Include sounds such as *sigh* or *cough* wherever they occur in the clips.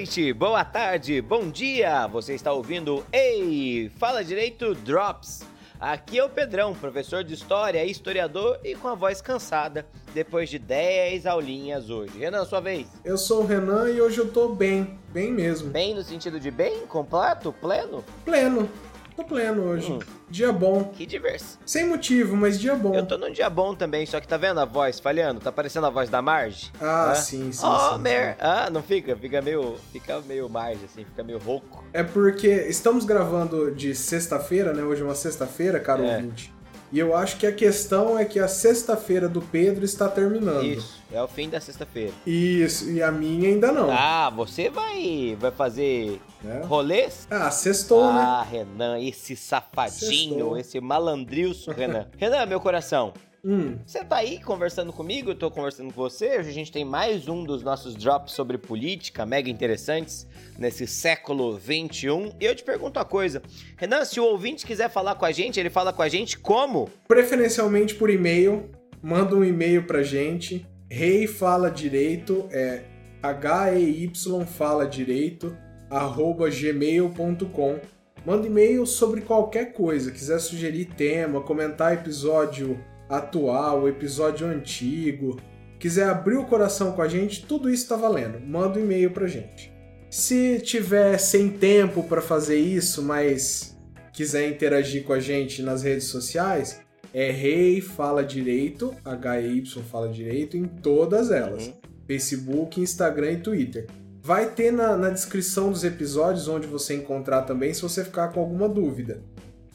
boa noite, boa tarde, bom dia. Você está ouvindo Ei, fala direito Drops. Aqui é o Pedrão, professor de história, historiador e com a voz cansada depois de 10 aulinhas hoje. Renan, sua vez. Eu sou o Renan e hoje eu tô bem, bem mesmo. Bem no sentido de bem, completo, pleno? Pleno. Tô pleno hoje. Hum. Dia bom. Que diverso. Sem motivo, mas dia bom. Eu tô num dia bom também, só que tá vendo a voz falhando? Tá parecendo a voz da Marge? Ah, sim, sim. Oh, sim, Mer. Sim. Ah, não fica? Fica meio. Fica meio Marge, assim, fica meio rouco. É porque estamos gravando de sexta-feira, né? Hoje é uma sexta-feira, caro é. ouvinte. E eu acho que a questão é que a sexta-feira do Pedro está terminando. Isso, é o fim da sexta-feira. Isso, e a minha ainda não. Ah, você vai, vai fazer é. rolês? Ah, sextou, ah, né? Ah, Renan, esse safadinho, sextou. esse malandrilso, Renan. Renan, meu coração, Hum. Você tá aí conversando comigo, eu tô conversando com você. Hoje a gente tem mais um dos nossos drops sobre política, mega interessantes, nesse século 21. E eu te pergunto uma coisa: Renan, se o ouvinte quiser falar com a gente, ele fala com a gente como? Preferencialmente por e-mail. Manda um e-mail pra gente. Rei hey fala direito, é H-E-Y fala direito, arroba gmail.com. Manda e-mail sobre qualquer coisa, quiser sugerir tema, comentar episódio atual, episódio antigo, quiser abrir o coração com a gente, tudo isso está valendo. Manda um e-mail pra gente. Se tiver sem tempo para fazer isso, mas quiser interagir com a gente nas redes sociais, é Rei Fala Direito, H-Y Fala Direito, em todas elas. Uhum. Facebook, Instagram e Twitter. Vai ter na, na descrição dos episódios onde você encontrar também se você ficar com alguma dúvida.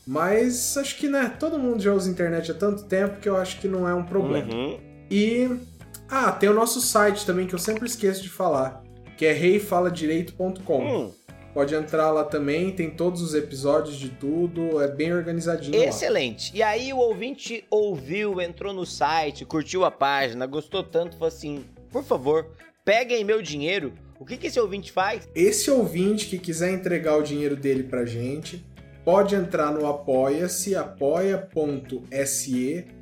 Mas acho que, né, todo mundo já usa internet há tanto tempo que eu acho que não é um problema. Uhum. E. Ah, tem o nosso site também que eu sempre esqueço de falar, que é reifaladireito.com. Hum. Pode entrar lá também, tem todos os episódios de tudo, é bem organizadinho. Excelente. Lá. E aí o ouvinte ouviu, entrou no site, curtiu a página, gostou tanto, falou assim: por favor, peguem meu dinheiro. O que, que esse ouvinte faz? Esse ouvinte que quiser entregar o dinheiro dele pra gente, pode entrar no apoia-se, apoia.se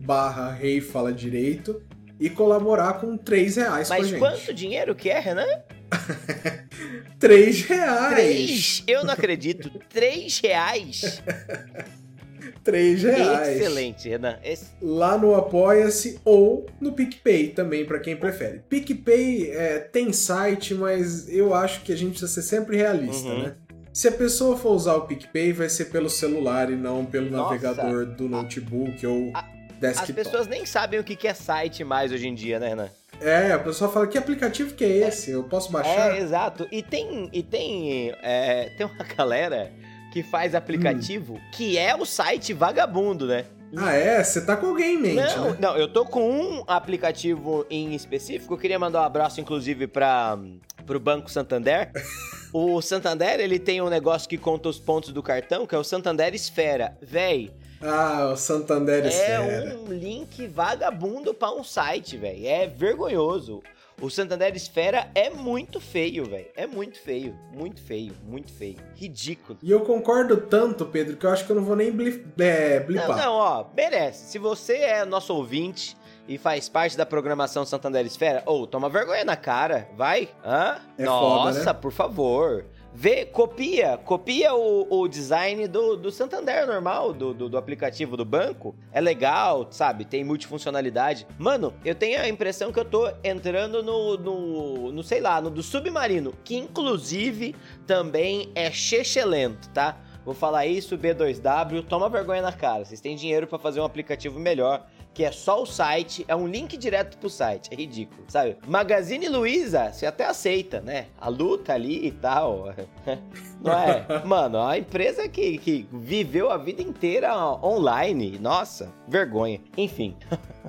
barra Rei Fala Direito e colaborar com 3 reais Mas com a gente. Mas quanto dinheiro que é, Renan? *laughs* 3 reais. 3? Eu não acredito. 3 reais? *laughs* 3 reais. Excelente, Renan. Esse... Lá no Apoia-se ou no PicPay também, para quem prefere. PicPay é, tem site, mas eu acho que a gente precisa ser sempre realista, uhum. né? Se a pessoa for usar o PicPay, vai ser pelo celular e não pelo Nossa, navegador do notebook a, ou a, desktop. As pessoas nem sabem o que é site mais hoje em dia, né, Renan? É, a pessoa fala, que aplicativo que é esse? Eu posso baixar? É, exato. E tem, e tem, é, tem uma *laughs* galera que faz aplicativo hum. que é o site vagabundo, né? Ah, é? Você tá com alguém em mente, não, né? Não, eu tô com um aplicativo em específico. Eu queria mandar um abraço, inclusive, para pro Banco Santander. *laughs* o Santander, ele tem um negócio que conta os pontos do cartão, que é o Santander Esfera. Véi, ah, o Santander Esfera. É um link vagabundo para um site, velho. É vergonhoso. O Santander Esfera é muito feio, velho. É muito feio. Muito feio. Muito feio. Ridículo. E eu concordo tanto, Pedro, que eu acho que eu não vou nem blip, é, blipar. Não, não, ó. Merece. Se você é nosso ouvinte e faz parte da programação Santander Esfera, ou oh, toma vergonha na cara. Vai. Hã? É Nossa, foda, né? por favor. Vê, copia, copia o, o design do, do Santander normal, do, do, do, aplicativo do banco. É legal, sabe? Tem multifuncionalidade. Mano, eu tenho a impressão que eu tô entrando no, no, no sei lá, no do Submarino, que inclusive também é chechelento, tá? Vou falar isso, B2W, toma vergonha na cara. Vocês têm dinheiro para fazer um aplicativo melhor que é só o site, é um link direto pro site. É ridículo, sabe? Magazine Luiza, você até aceita, né? A luta ali e tal. *laughs* Não é? Mano, a empresa que, que viveu a vida inteira online. Nossa, vergonha. Enfim. *laughs*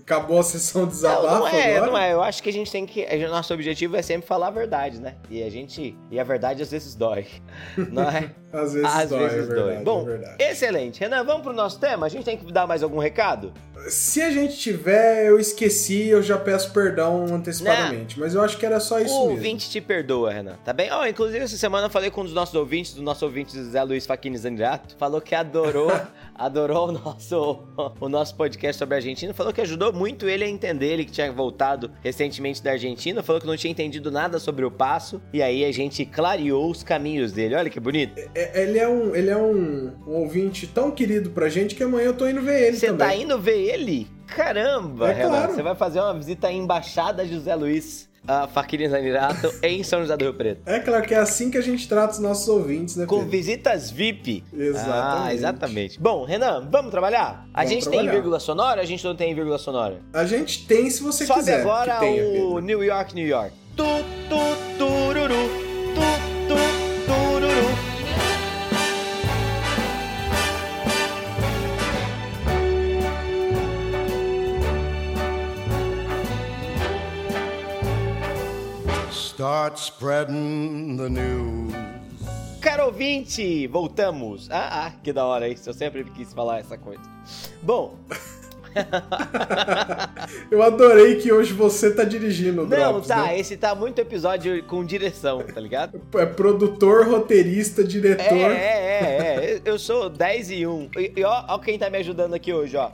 Acabou a sessão de desabafo não, não é, agora? Não é, eu acho que a gente tem que... Nosso objetivo é sempre falar a verdade, né? E a gente... E a verdade às vezes dói. *laughs* Não é? às vezes às dói, vezes é verdade, dói. Bom, é excelente. Renan, vamos pro nosso tema? A gente tem que dar mais algum recado? Se a gente tiver, eu esqueci, eu já peço perdão antecipadamente. Não. Mas eu acho que era só isso o mesmo. O ouvinte te perdoa, Renan, tá bem? Ó, oh, inclusive essa semana eu falei com um dos nossos ouvintes, do nosso ouvinte Zé Luiz Faquini Zanirato, falou que adorou, *laughs* adorou o nosso, o nosso podcast sobre a Argentina, falou que ajudou muito ele a entender, ele que tinha voltado recentemente da Argentina, falou que não tinha entendido nada sobre o passo, e aí a gente clareou os caminhos dele. Olha que bonito. É, ele é um, ele é um, um ouvinte tão querido pra gente que amanhã eu tô indo ver ele Você também. tá indo ver ele? Caramba, É Renan, claro. você vai fazer uma visita à Embaixada José Luiz a Faquini Zanirato *laughs* em São José do Rio Preto. É claro que é assim que a gente trata os nossos ouvintes, né, Com Pedro? visitas VIP. Exatamente. Ah, exatamente. Bom, Renan, vamos trabalhar? A Vamos gente tem trabalhar. vírgula sonora? A gente não tem vírgula sonora? A gente tem se você Sobe quiser. agora que tenha, o. New York, New York. Tu, tu. Tu, Start spreading the news. Caro ouvinte, voltamos. Ah, ah, que da hora isso. Eu sempre quis falar essa coisa. Bom, *laughs* Eu adorei que hoje você tá dirigindo o não, Drops, tá. né? Esse tá muito episódio com direção, tá ligado? É produtor, roteirista, diretor. É, é, é, é. Eu sou 10 e 1. E, e ó, ó quem tá me ajudando aqui hoje, ó.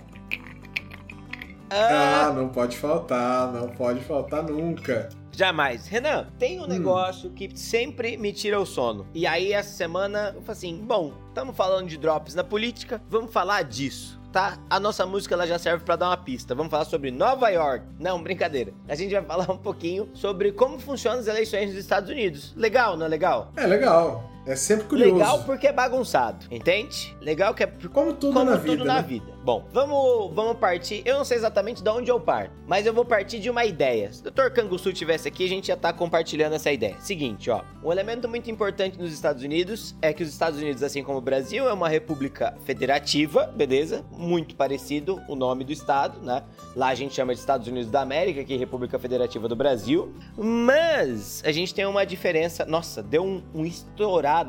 Ah, Ah, não pode faltar, não pode faltar nunca. Jamais. Renan, tem um Hum. negócio que sempre me tira o sono. E aí, essa semana, eu falei assim: bom, estamos falando de drops na política, vamos falar disso. Tá? A nossa música ela já serve pra dar uma pista. Vamos falar sobre Nova York. Não, brincadeira. A gente vai *laughs* falar um pouquinho sobre como funcionam as eleições nos Estados Unidos. Legal, não é legal? É legal. É sempre curioso. Legal porque é bagunçado, entende? Legal que é Como tudo como na tudo vida. na né? vida. Bom, vamos, vamos partir. Eu não sei exatamente de onde eu parto, mas eu vou partir de uma ideia. Se o Dr. Canguçu tivesse aqui, a gente já tá compartilhando essa ideia. Seguinte, ó. Um elemento muito importante nos Estados Unidos é que os Estados Unidos, assim como o Brasil, é uma república federativa, beleza? Muito parecido o nome do estado, né? Lá a gente chama de Estados Unidos da América, que é República Federativa do Brasil. Mas a gente tem uma diferença. Nossa, deu um, um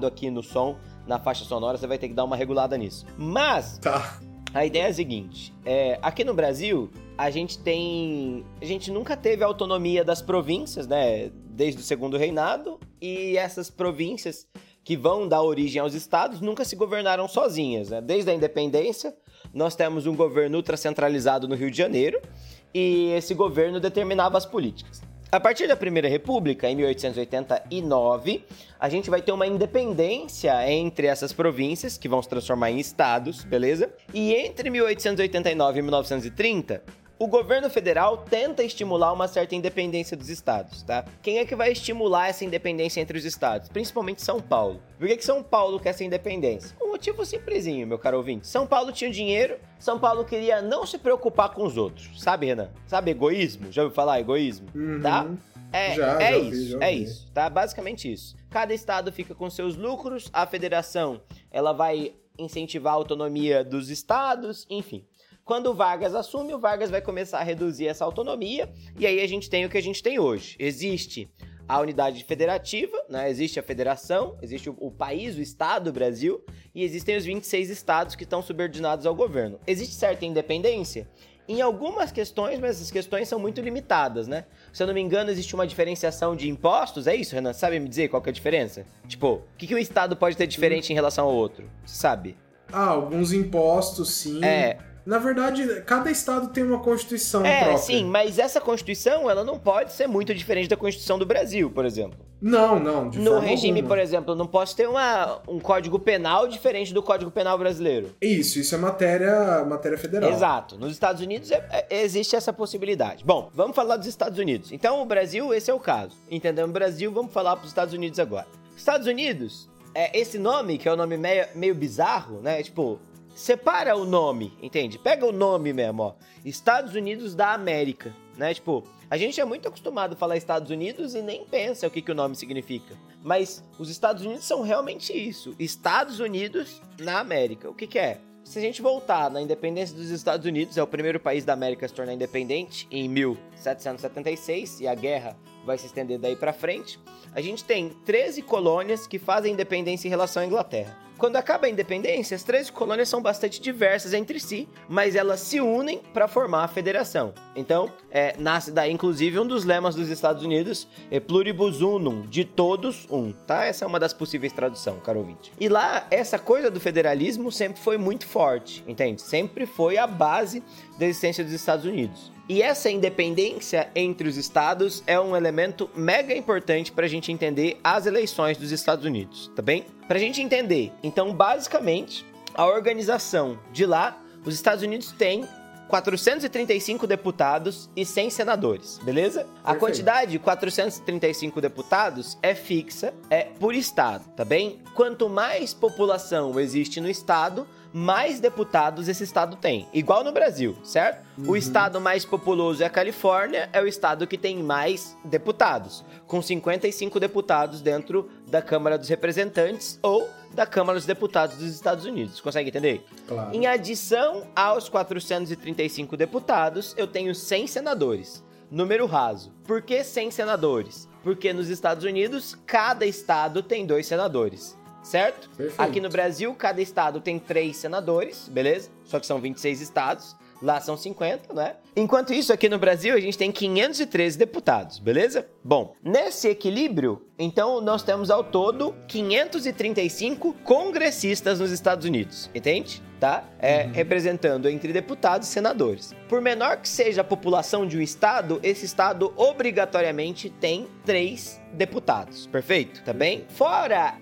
aqui no som. Na faixa sonora, você vai ter que dar uma regulada nisso. Mas Tá. a ideia é a seguinte: é, aqui no Brasil, a gente tem. A gente nunca teve autonomia das províncias, né? Desde o segundo reinado. E essas províncias que vão dar origem aos estados nunca se governaram sozinhas, né? Desde a independência, nós temos um governo ultracentralizado no Rio de Janeiro. E esse governo determinava as políticas. A partir da Primeira República, em 1889, a gente vai ter uma independência entre essas províncias, que vão se transformar em estados, beleza? E entre 1889 e 1930, o governo federal tenta estimular uma certa independência dos estados, tá? Quem é que vai estimular essa independência entre os estados? Principalmente São Paulo. Por que, que São Paulo quer essa independência? Um motivo simplesinho, meu caro ouvinte. São Paulo tinha dinheiro, São Paulo queria não se preocupar com os outros. Sabe, Renan? Sabe egoísmo? Já ouviu falar egoísmo? Uhum. Tá? É, Já, é já isso, é isso, tá? Basicamente isso. Cada estado fica com seus lucros, a federação, ela vai incentivar a autonomia dos estados, enfim. Quando o Vargas assume, o Vargas vai começar a reduzir essa autonomia, e aí a gente tem o que a gente tem hoje. Existe a unidade federativa, né? existe a federação, existe o, o país, o estado, o Brasil, e existem os 26 estados que estão subordinados ao governo. Existe certa independência? Em algumas questões, mas essas questões são muito limitadas, né? Se eu não me engano, existe uma diferenciação de impostos, é isso, Renan? Sabe me dizer qual que é a diferença? Tipo, o que, que um estado pode ter diferente em relação ao outro? Você sabe? Ah, alguns impostos, sim. É. Na verdade, cada estado tem uma constituição É, própria. sim, mas essa Constituição, ela não pode ser muito diferente da Constituição do Brasil, por exemplo. Não, não, de no regime, alguma. por exemplo, não posso ter uma, um código penal diferente do Código Penal brasileiro. Isso, isso é matéria, matéria federal. Exato. Nos Estados Unidos é- é- existe essa possibilidade. Bom, vamos falar dos Estados Unidos. Então, o Brasil, esse é o caso. Entendemos o Brasil, vamos falar para os Estados Unidos agora. Estados Unidos, é, esse nome, que é um nome meio, meio bizarro, né? Tipo, separa o nome, entende? Pega o nome mesmo, ó. Estados Unidos da América, né? Tipo, a gente é muito acostumado a falar Estados Unidos e nem pensa o que, que o nome significa. Mas os Estados Unidos são realmente isso. Estados Unidos na América. O que, que é? Se a gente voltar na independência dos Estados Unidos, é o primeiro país da América a se tornar independente em 1776 e a guerra vai se estender daí para frente. A gente tem 13 colônias que fazem independência em relação à Inglaterra. Quando acaba a independência, as 13 colônias são bastante diversas entre si, mas elas se unem para formar a federação. Então, é, nasce daí, inclusive, um dos lemas dos Estados Unidos, é pluribus unum, de todos um, tá? Essa é uma das possíveis traduções, caro ouvinte. E lá, essa coisa do federalismo sempre foi muito forte, entende? Sempre foi a base da existência dos Estados Unidos. E essa independência entre os estados é um elemento mega importante para a gente entender as eleições dos Estados Unidos, tá bem? Para a gente entender, então, basicamente, a organização de lá, os Estados Unidos têm 435 deputados e 100 senadores, beleza? Perfeito. A quantidade, 435 deputados, é fixa, é por estado, tá bem? Quanto mais população existe no estado, mais deputados esse estado tem. Igual no Brasil, certo? Uhum. O estado mais populoso é a Califórnia, é o estado que tem mais deputados, com 55 deputados dentro da Câmara dos Representantes ou da Câmara dos Deputados dos Estados Unidos. Consegue entender? Claro. Em adição aos 435 deputados, eu tenho 100 senadores. Número raso. Por que 100 senadores? Porque nos Estados Unidos, cada estado tem dois senadores certo? Perfeito. Aqui no Brasil, cada estado tem três senadores, beleza? Só que são 26 estados. Lá são 50, né? Enquanto isso, aqui no Brasil, a gente tem 513 deputados, beleza? Bom, nesse equilíbrio, então nós temos ao todo 535 congressistas nos Estados Unidos, entende? Tá? É, uhum. Representando entre deputados e senadores. Por menor que seja a população de um estado, esse estado obrigatoriamente tem três deputados, perfeito? Tá bem? Fora.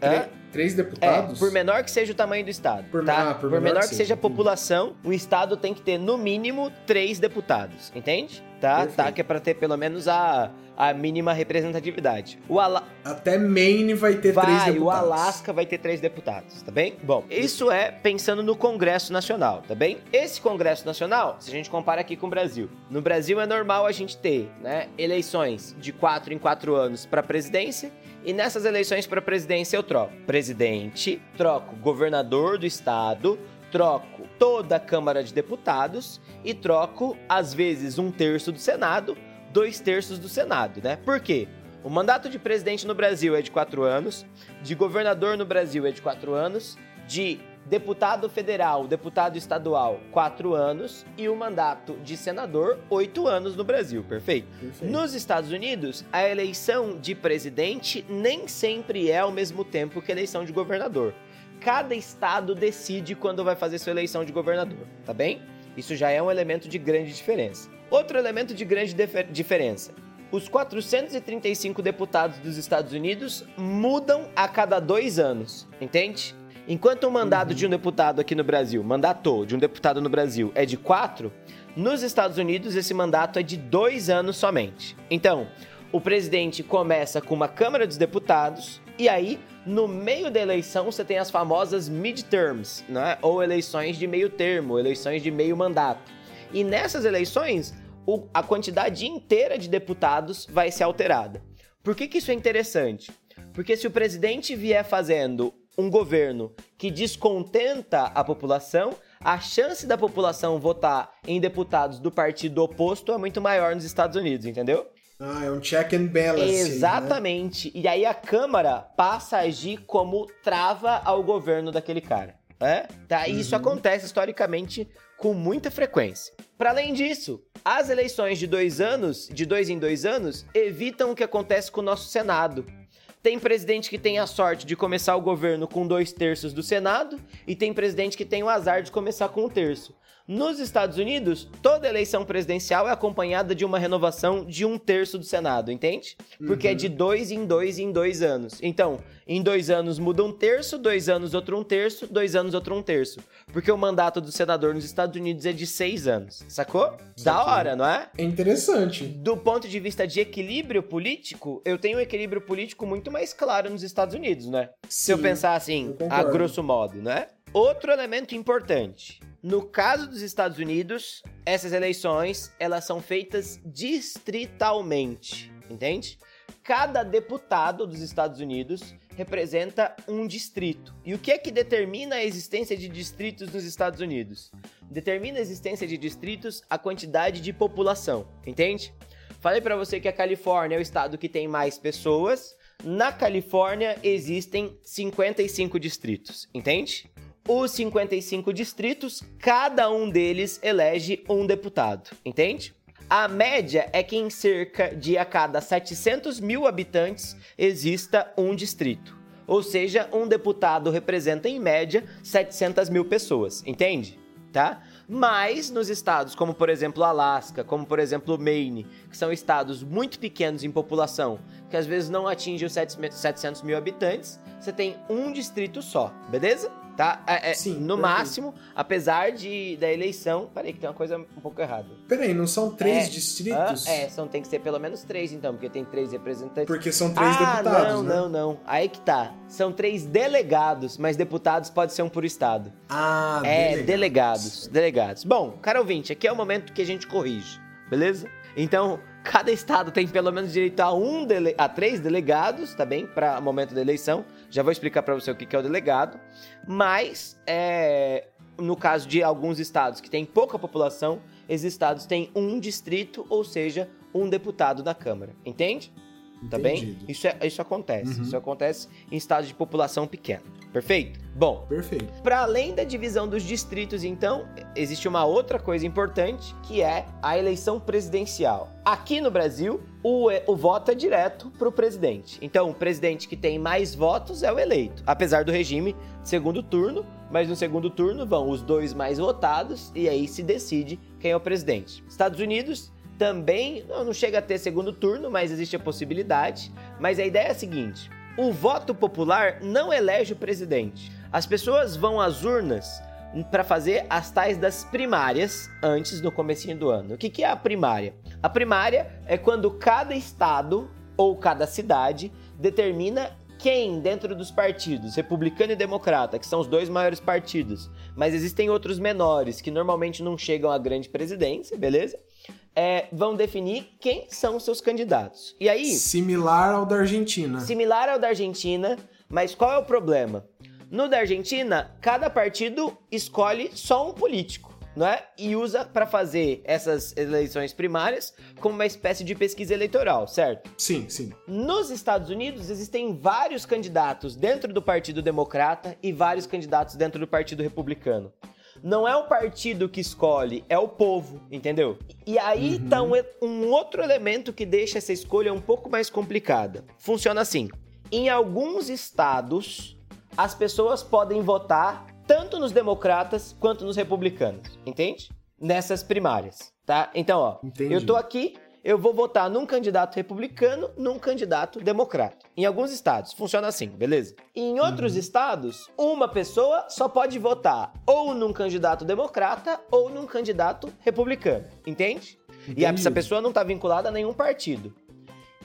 Três deputados? É, por menor que seja o tamanho do estado. Por, tá? Ah, por, por menor, menor, que seja, seja a população, o estado tem que ter no mínimo três deputados, entende? Tá? Perfeito. Tá, que é pra ter pelo menos a, a mínima representatividade. O Ala... Até Maine vai ter vai, três deputados. o Alasca vai ter três deputados, tá bem? Bom, isso é pensando no Congresso Nacional, tá bem? Esse Congresso Nacional, se a gente compara aqui com o Brasil, no Brasil é normal a gente ter, né, eleições de quatro em quatro anos para presidência e nessas eleições para presidência eu troco presidente, troco governador do estado, troco toda a Câmara de Deputados e troco, às vezes, um terço do Senado, dois terços do Senado, né? Por quê? O mandato de presidente no Brasil é de quatro anos, de governador no Brasil é de quatro anos, de deputado federal, deputado estadual, quatro anos, e o mandato de senador, oito anos no Brasil, perfeito? perfeito? Nos Estados Unidos, a eleição de presidente nem sempre é ao mesmo tempo que a eleição de governador. Cada estado decide quando vai fazer sua eleição de governador, tá bem? Isso já é um elemento de grande diferença. Outro elemento de grande diferença. Os 435 deputados dos Estados Unidos mudam a cada dois anos, entende? Enquanto o mandato uhum. de um deputado aqui no Brasil, mandato de um deputado no Brasil é de quatro, nos Estados Unidos esse mandato é de dois anos somente. Então, o presidente começa com uma Câmara dos Deputados e aí, no meio da eleição, você tem as famosas midterms, né? ou eleições de meio termo, eleições de meio mandato. E nessas eleições, a quantidade inteira de deputados vai ser alterada. Por que, que isso é interessante? Porque se o presidente vier fazendo um governo que descontenta a população, a chance da população votar em deputados do partido oposto é muito maior nos Estados Unidos, entendeu? Ah, é um check and balance. Exatamente. Né? E aí a Câmara passa a agir como trava ao governo daquele cara. É? Tá? E isso uhum. acontece historicamente com muita frequência. Para além disso, as eleições de dois anos, de dois em dois anos, evitam o que acontece com o nosso Senado. Tem presidente que tem a sorte de começar o governo com dois terços do Senado, e tem presidente que tem o azar de começar com um terço. Nos Estados Unidos, toda eleição presidencial é acompanhada de uma renovação de um terço do Senado, entende? Porque uhum. é de dois em dois em dois anos. Então, em dois anos muda um terço, dois anos outro um terço, dois anos outro um terço. Porque o mandato do senador nos Estados Unidos é de seis anos, sacou? Da hora, não é? É interessante. Do ponto de vista de equilíbrio político, eu tenho um equilíbrio político muito mais claro nos Estados Unidos, né? Sim, Se eu pensar assim, eu a grosso modo, né? Outro elemento importante. No caso dos Estados Unidos, essas eleições, elas são feitas distritalmente, entende? Cada deputado dos Estados Unidos representa um distrito. E o que é que determina a existência de distritos nos Estados Unidos? Determina a existência de distritos a quantidade de população, entende? Falei para você que a Califórnia é o estado que tem mais pessoas. Na Califórnia existem 55 distritos, entende? Os 55 distritos, cada um deles elege um deputado, entende? A média é que em cerca de a cada 700 mil habitantes exista um distrito. Ou seja, um deputado representa em média 700 mil pessoas, entende? Tá? Mas nos estados como, por exemplo, Alasca, como, por exemplo, Maine, que são estados muito pequenos em população, que às vezes não atingem os 700 mil habitantes, você tem um distrito só, beleza? Tá? É, é, Sim, no perfeito. máximo, apesar de da eleição. Peraí, que tem uma coisa um pouco errada. Peraí, não são três é, distritos? Ah, é, são, tem que ser pelo menos três, então, porque tem três representantes. Porque são três ah, deputados. Não, né? não, não. Aí que tá. São três delegados, mas deputados pode ser um por estado. Ah, É, delegados. Delegados. delegados. Bom, cara ouvinte, aqui é o momento que a gente corrige, beleza? Então, cada estado tem pelo menos direito a um dele... a três delegados, tá bem? Para momento da eleição. Já vou explicar para você o que é o delegado. Mas, é... no caso de alguns estados que têm pouca população, esses estados têm um distrito, ou seja, um deputado na Câmara. Entende? Tá bem? Isso, é, isso acontece. Uhum. Isso acontece em estados de população pequena. Perfeito? Bom, perfeito. Para além da divisão dos distritos, então, existe uma outra coisa importante que é a eleição presidencial. Aqui no Brasil, o, o voto é direto para o presidente. Então, o presidente que tem mais votos é o eleito, apesar do regime segundo turno. Mas no segundo turno vão os dois mais votados e aí se decide quem é o presidente. Estados Unidos também não chega a ter segundo turno, mas existe a possibilidade. Mas a ideia é a seguinte: o voto popular não elege o presidente. As pessoas vão às urnas para fazer as tais das primárias antes do comecinho do ano. O que, que é a primária? A primária é quando cada estado ou cada cidade determina quem dentro dos partidos, republicano e democrata, que são os dois maiores partidos, mas existem outros menores que normalmente não chegam à grande presidência, beleza? É, vão definir quem são os seus candidatos. E aí. Similar ao da Argentina. Similar ao da Argentina, mas qual é o problema? No da Argentina, cada partido escolhe só um político. Não é? E usa para fazer essas eleições primárias como uma espécie de pesquisa eleitoral, certo? Sim, sim. Nos Estados Unidos existem vários candidatos dentro do Partido Democrata e vários candidatos dentro do Partido Republicano não é o partido que escolhe, é o povo, entendeu? E aí uhum. tá um, um outro elemento que deixa essa escolha um pouco mais complicada. Funciona assim: em alguns estados, as pessoas podem votar tanto nos democratas quanto nos republicanos, entende? Nessas primárias, tá? Então, ó, Entendi. eu tô aqui, eu vou votar num candidato republicano, num candidato democrata. Em alguns estados funciona assim, beleza? Em outros uhum. estados, uma pessoa só pode votar ou num candidato democrata ou num candidato republicano, entende? Entendi. E essa pessoa não está vinculada a nenhum partido.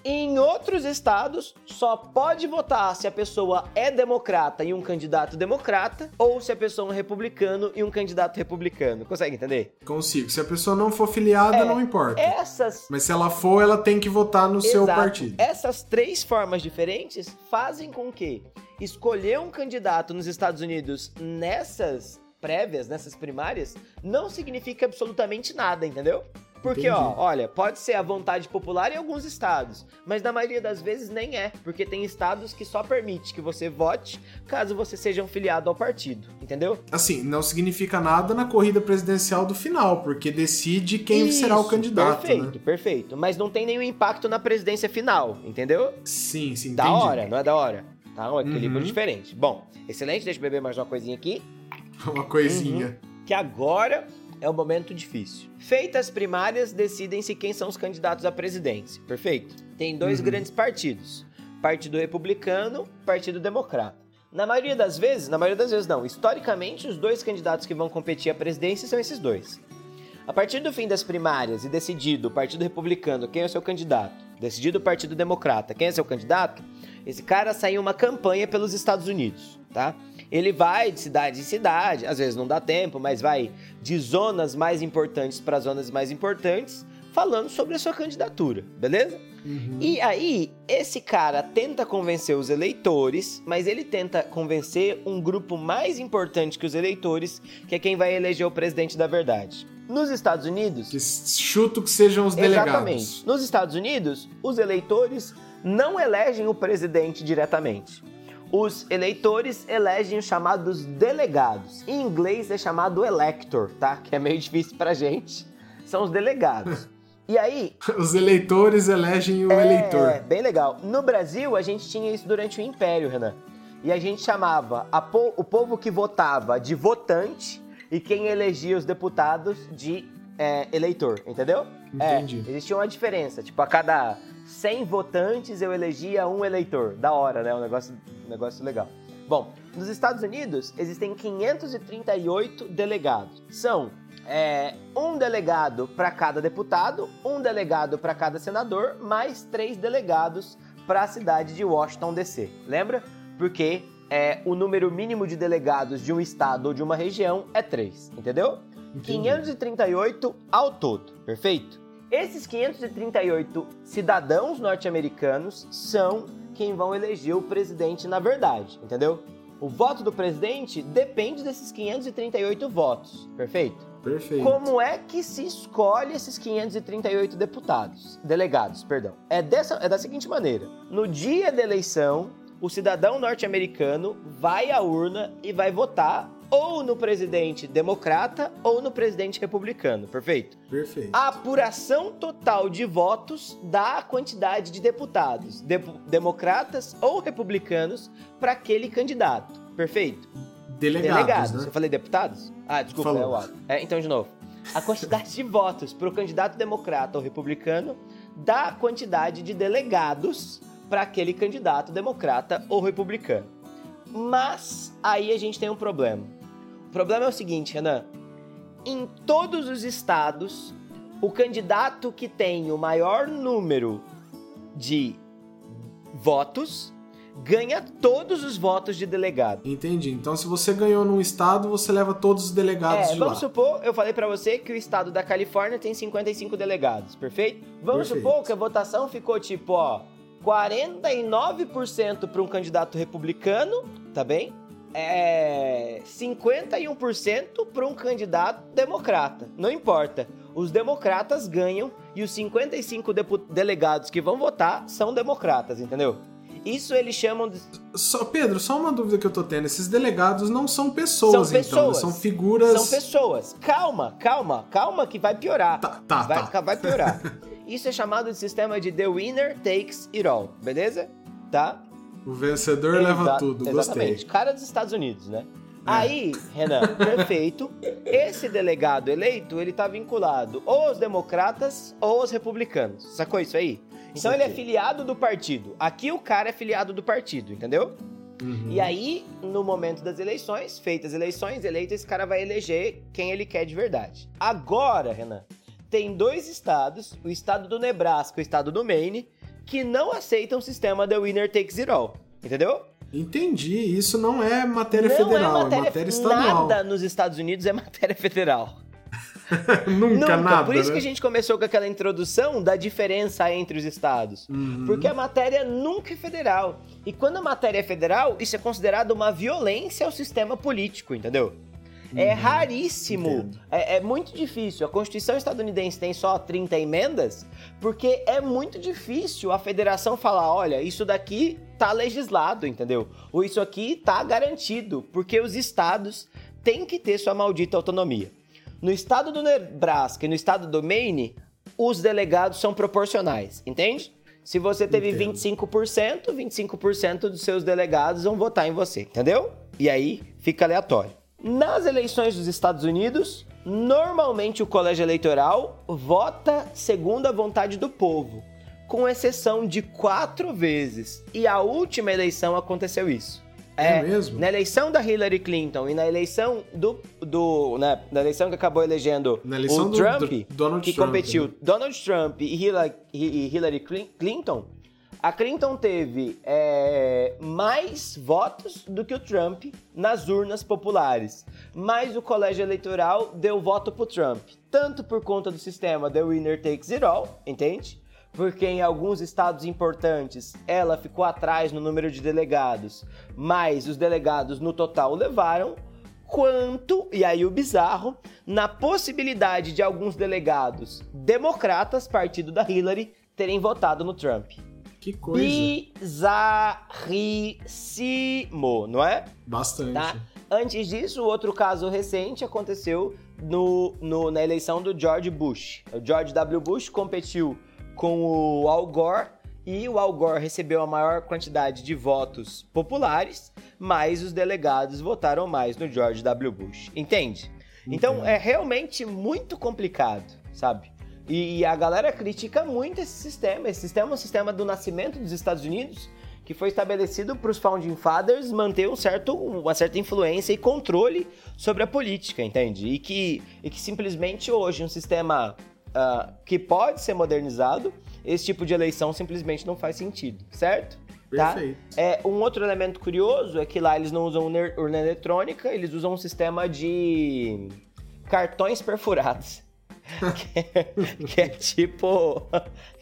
Em outros estados, só pode votar se a pessoa é democrata e um candidato democrata, ou se a pessoa é um republicano e um candidato republicano. Consegue entender? Consigo. Se a pessoa não for filiada, é, não importa. Essas. Mas se ela for, ela tem que votar no Exato. seu partido. Essas três formas diferentes fazem com que escolher um candidato nos Estados Unidos nessas prévias, nessas primárias, não significa absolutamente nada, entendeu? Porque, Entendi. ó, olha, pode ser a vontade popular em alguns estados, mas na maioria das vezes nem é, porque tem estados que só permite que você vote caso você seja um filiado ao partido, entendeu? Assim, não significa nada na corrida presidencial do final, porque decide quem Isso, será o candidato. Perfeito, né? perfeito. Mas não tem nenhum impacto na presidência final, entendeu? Sim, sim, Da hora, não é da hora? Tá um equilíbrio uhum. diferente. Bom, excelente, deixa eu beber mais uma coisinha aqui. *laughs* Uma coisinha. Uhum. Que agora é um momento difícil. Feitas as primárias, decidem-se quem são os candidatos à presidência. Perfeito? Tem dois uhum. grandes partidos: Partido Republicano, Partido Democrata. Na maioria das vezes, na maioria das vezes não, historicamente os dois candidatos que vão competir à presidência são esses dois. A partir do fim das primárias e decidido o Partido Republicano quem é o seu candidato, decidido o Partido Democrata quem é seu candidato, esse cara sai em uma campanha pelos Estados Unidos, tá? Ele vai de cidade em cidade, às vezes não dá tempo, mas vai de zonas mais importantes para zonas mais importantes, falando sobre a sua candidatura, beleza? Uhum. E aí, esse cara tenta convencer os eleitores, mas ele tenta convencer um grupo mais importante que os eleitores, que é quem vai eleger o presidente da verdade. Nos Estados Unidos. Que chuto que sejam os delegados. Exatamente. Nos Estados Unidos, os eleitores não elegem o presidente diretamente. Os eleitores elegem os chamados delegados. Em inglês é chamado elector, tá? Que é meio difícil pra gente. São os delegados. E aí. *laughs* Os eleitores elegem o é, eleitor. É, bem legal. No Brasil, a gente tinha isso durante o Império, Renan. E a gente chamava po o povo que votava de votante e quem elegia os deputados de é, eleitor, entendeu? Entendi. É, existia uma diferença. Tipo, a cada 100 votantes eu elegia um eleitor. Da hora, né? Um negócio, um negócio legal. Bom, nos Estados Unidos existem 538 delegados. São é, um delegado para cada deputado, um delegado para cada senador, mais três delegados para a cidade de Washington DC. Lembra? Porque é, o número mínimo de delegados de um estado ou de uma região é três, entendeu? Entendi. 538 ao todo, perfeito? Esses 538 cidadãos norte-americanos são quem vão eleger o presidente na verdade, entendeu? O voto do presidente depende desses 538 votos, perfeito? Perfeito. Como é que se escolhe esses 538 deputados, delegados, perdão? É dessa é da seguinte maneira: no dia da eleição, o cidadão norte-americano vai à urna e vai votar ou no presidente democrata ou no presidente republicano, perfeito? Perfeito. A apuração total de votos dá a quantidade de deputados, de democratas ou republicanos para aquele candidato, perfeito? Delegados, Delegados. né? Eu falei deputados? Ah, desculpa, Falou. é o ato. É, então, de novo. A quantidade de votos para o candidato democrata ou republicano dá a quantidade de delegados para aquele candidato democrata ou republicano. Mas aí a gente tem um problema. O problema é o seguinte, Renan. Em todos os estados, o candidato que tem o maior número de votos ganha todos os votos de delegado. Entendi. Então, se você ganhou num estado, você leva todos os delegados É, de vamos lá. supor, eu falei pra você que o estado da Califórnia tem 55 delegados, perfeito? Vamos Perfeito. supor que a votação ficou tipo, ó, 49% para um candidato republicano, tá bem? É 51% para um candidato democrata. Não importa. Os democratas ganham e os 55 depu- delegados que vão votar são democratas, entendeu? Isso eles chamam de Só, Pedro, só uma dúvida que eu tô tendo. Esses delegados não são pessoas, São então. pessoas. São figuras. São pessoas. Calma, calma, calma que vai piorar. Tá, tá, vai, tá. vai piorar. *laughs* Isso é chamado de sistema de The Winner Takes It All, beleza? Tá? O vencedor leva Exa- tudo. Exatamente. Gostei. Cara dos Estados Unidos, né? É. Aí, Renan, *laughs* perfeito. Esse delegado eleito, ele tá vinculado ou aos democratas ou aos republicanos. Sacou isso aí? Então ele é filiado do partido. Aqui o cara é filiado do partido, entendeu? Uhum. E aí, no momento das eleições, feitas as eleições, eleito, esse cara vai eleger quem ele quer de verdade. Agora, Renan, tem dois estados, o estado do Nebraska e o estado do Maine, que não aceitam o sistema The Winner Takes It All. Entendeu? Entendi. Isso não é matéria não federal, é matéria, matéria estadual. Nada *laughs* nos Estados Unidos é matéria federal. *laughs* Nunca, nada. Por isso né? que a gente começou com aquela introdução da diferença entre os estados. Uhum. Porque a matéria nunca é federal. E quando a matéria é federal, isso é considerado uma violência ao sistema político, entendeu? É raríssimo, Uhum. Entendo. é, é muito difícil. A Constituição estadunidense tem só 30 emendas, porque é muito difícil a federação falar: olha, isso daqui tá legislado, entendeu? Ou isso aqui tá garantido, porque os estados têm que ter sua maldita autonomia. No estado do Nebraska e no estado do Maine, os delegados são proporcionais, entende? Se você teve Entendo. 25%, 25% dos seus delegados vão votar em você, entendeu? E aí fica aleatório. Nas eleições dos Estados Unidos, normalmente o colégio eleitoral vota segundo a vontade do povo, com exceção de quatro vezes. E a última eleição aconteceu isso. É mesmo? Na eleição da Hillary Clinton e na eleição do. do né, na eleição que acabou elegendo o do- Trump, do Donald que Trump, competiu né? Donald Trump e Hillary, e Hillary Clin- Clinton, a Clinton teve é, mais votos do que o Trump nas urnas populares. Mas o colégio eleitoral deu voto pro Trump. Tanto por conta do sistema The Winner Takes It All, entende? Porque em alguns estados importantes ela ficou atrás no número de delegados, mas os delegados no total levaram, quanto, e aí o bizarro, na possibilidade de alguns delegados democratas, partido da Hillary, terem votado no Trump. Que coisa. Bizarríssimo, não é? Bastante. Tá? Antes disso, outro caso recente aconteceu no, no, na eleição do George Bush. O George W. Bush competiu com o Al Gore e o Al Gore recebeu a maior quantidade de votos populares, mas os delegados votaram mais no George W. Bush. Entende? Então é realmente muito complicado, sabe? E a galera critica muito esse sistema. Esse sistema é um sistema do nascimento dos Estados Unidos que foi estabelecido para os founding fathers manter um certo, uma certa influência e controle sobre a política, entende? E que, e que simplesmente hoje um sistema ah, que pode ser modernizado, esse tipo de eleição simplesmente não faz sentido, certo? Tá? Perfeito. É, um outro elemento curioso é que lá eles não usam urna eletrônica, eles usam um sistema de cartões perfurados. *laughs* que, é, que é tipo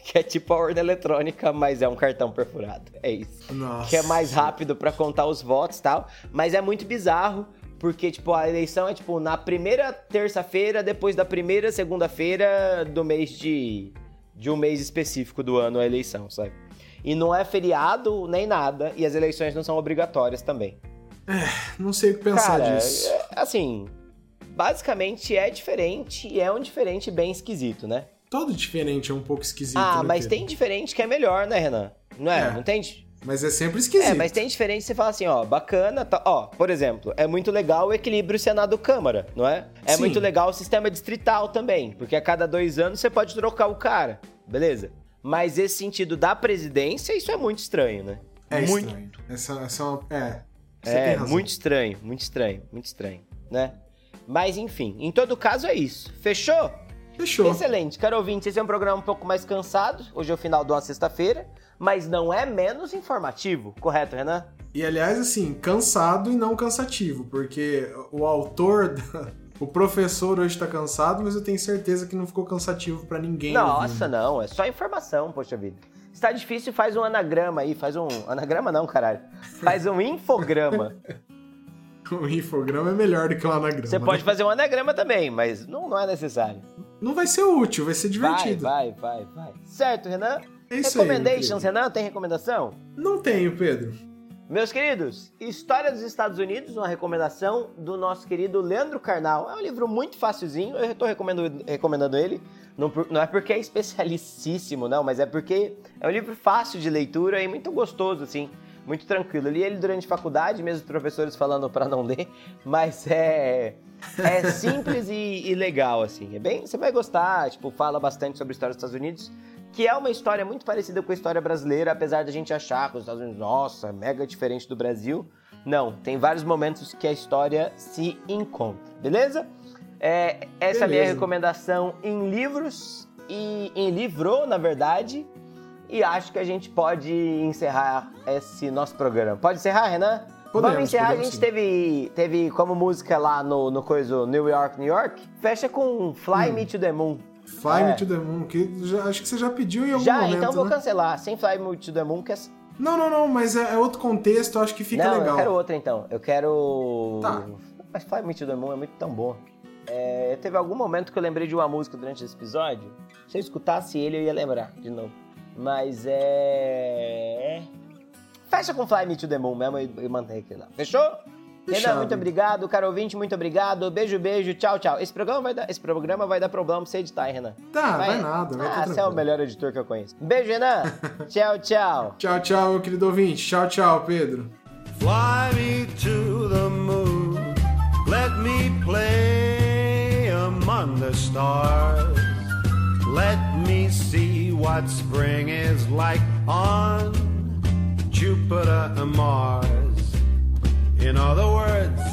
que é tipo a urna eletrônica, mas é um cartão perfurado. É isso. Nossa. Que é mais rápido pra contar os votos e tal, mas é muito bizarro porque tipo a eleição é tipo na primeira terça-feira depois da primeira segunda-feira do mês de de um mês específico do ano a eleição, sabe? E não é feriado nem nada e as eleições não são obrigatórias também. Não sei o que pensar Cara, disso. é- assim, basicamente é diferente e é um diferente bem esquisito, né? Todo diferente é um pouco esquisito. ah, né, mas Pedro? tem diferente que é melhor, né, Renan? Não é? É. Não tem? Mas é sempre esquisito. É, mas tem diferente você fala assim, ó, bacana, tá, ó, por exemplo, é muito legal o equilíbrio Senado-Câmara, não é? É Sim. muito legal o sistema distrital também, porque a cada dois anos você pode trocar o cara, beleza? Mas esse sentido da presidência, isso é muito estranho, né? É muito, estranho. Essa, essa é uma... É, você tem É, razão. muito estranho, muito estranho, muito estranho, né? Mas enfim, em todo caso é isso. Fechou? Fechou. Excelente. Caro ouvinte, esse é um programa um pouco mais cansado. Hoje é o final de uma sexta-feira, mas não é menos informativo, correto, Renan? E aliás, assim, cansado e não cansativo, porque o autor, da- *laughs* o professor hoje tá cansado, mas eu tenho certeza que não ficou cansativo pra ninguém. Nossa, ouvindo. não, é só informação, poxa vida. Se tá difícil, faz um anagrama aí, faz um. Anagrama não, caralho. Faz um infograma. *laughs* *laughs* O infograma é melhor do que o anagrama. Você né? pode fazer um anagrama também, mas não, não é necessário. Não vai ser útil, vai ser divertido. Vai, vai, vai, vai. Certo, Renan? É isso aí, Recommendations, querido. Renan? Tem recomendação? Não tenho, Pedro. Meus queridos, História dos Estados Unidos, uma recomendação do nosso querido Leandro Carnal. É um livro muito facilzinho, eu estou recomendando, recomendando ele. Não, não é porque é especialicíssimo, não, mas é porque é um livro fácil de leitura e muito gostoso, assim, muito tranquilo. Eu li ele durante a faculdade, mesmo os professores falando para não ler, mas é, é simples e, e legal, assim. É bem, você vai gostar, tipo, fala bastante sobre a história dos Estados Unidos que é uma história muito parecida com a história brasileira, apesar da gente achar que os Estados Unidos, nossa, é mega diferente do Brasil. Não, tem vários momentos que a história se encontra, beleza? É, essa é a minha recomendação em livros e em livro, na verdade. E acho que a gente pode encerrar esse nosso programa. Pode encerrar, Renan? Podemos, Vamos encerrar, podemos a gente sim. teve, teve como música lá no, no coisa New York, New York. Fecha com Fly Hum. Me to the Moon. Fly É. Me to the Moon, que já- acho que você já pediu em algum Já, momento, então vou né? cancelar. Sem Fly Me to the Moon, que é Não, não, não, mas é, é outro contexto, acho que fica não, legal. eu quero outra então. Eu quero. Tá. Mas Fly Me to the Moon é muito tão bom. É, teve algum momento que eu lembrei de uma música durante esse episódio. Se eu escutasse ele, eu ia lembrar de novo. Mas é. Fecha com Fly Me to the Moon mesmo e, e mantém aquilo lá. Fechou? Renan, muito obrigado. Caro ouvinte, muito obrigado. Beijo, beijo. Tchau, tau Esse programa vai dar, esse programa vai dar problema pra você editar, hein, Renan? Tá, vai, nada, vai ah, você é o melhor editor que eu conheço. Beijo, Renan. *laughs* tchau, tchau. Tchau, tchau, meu querido ouvinte. Tchau, tchau, Pedro. Fly me to the moon. Let me play among the stars. Let me see what spring is like on Jupiter and Mars. In other words,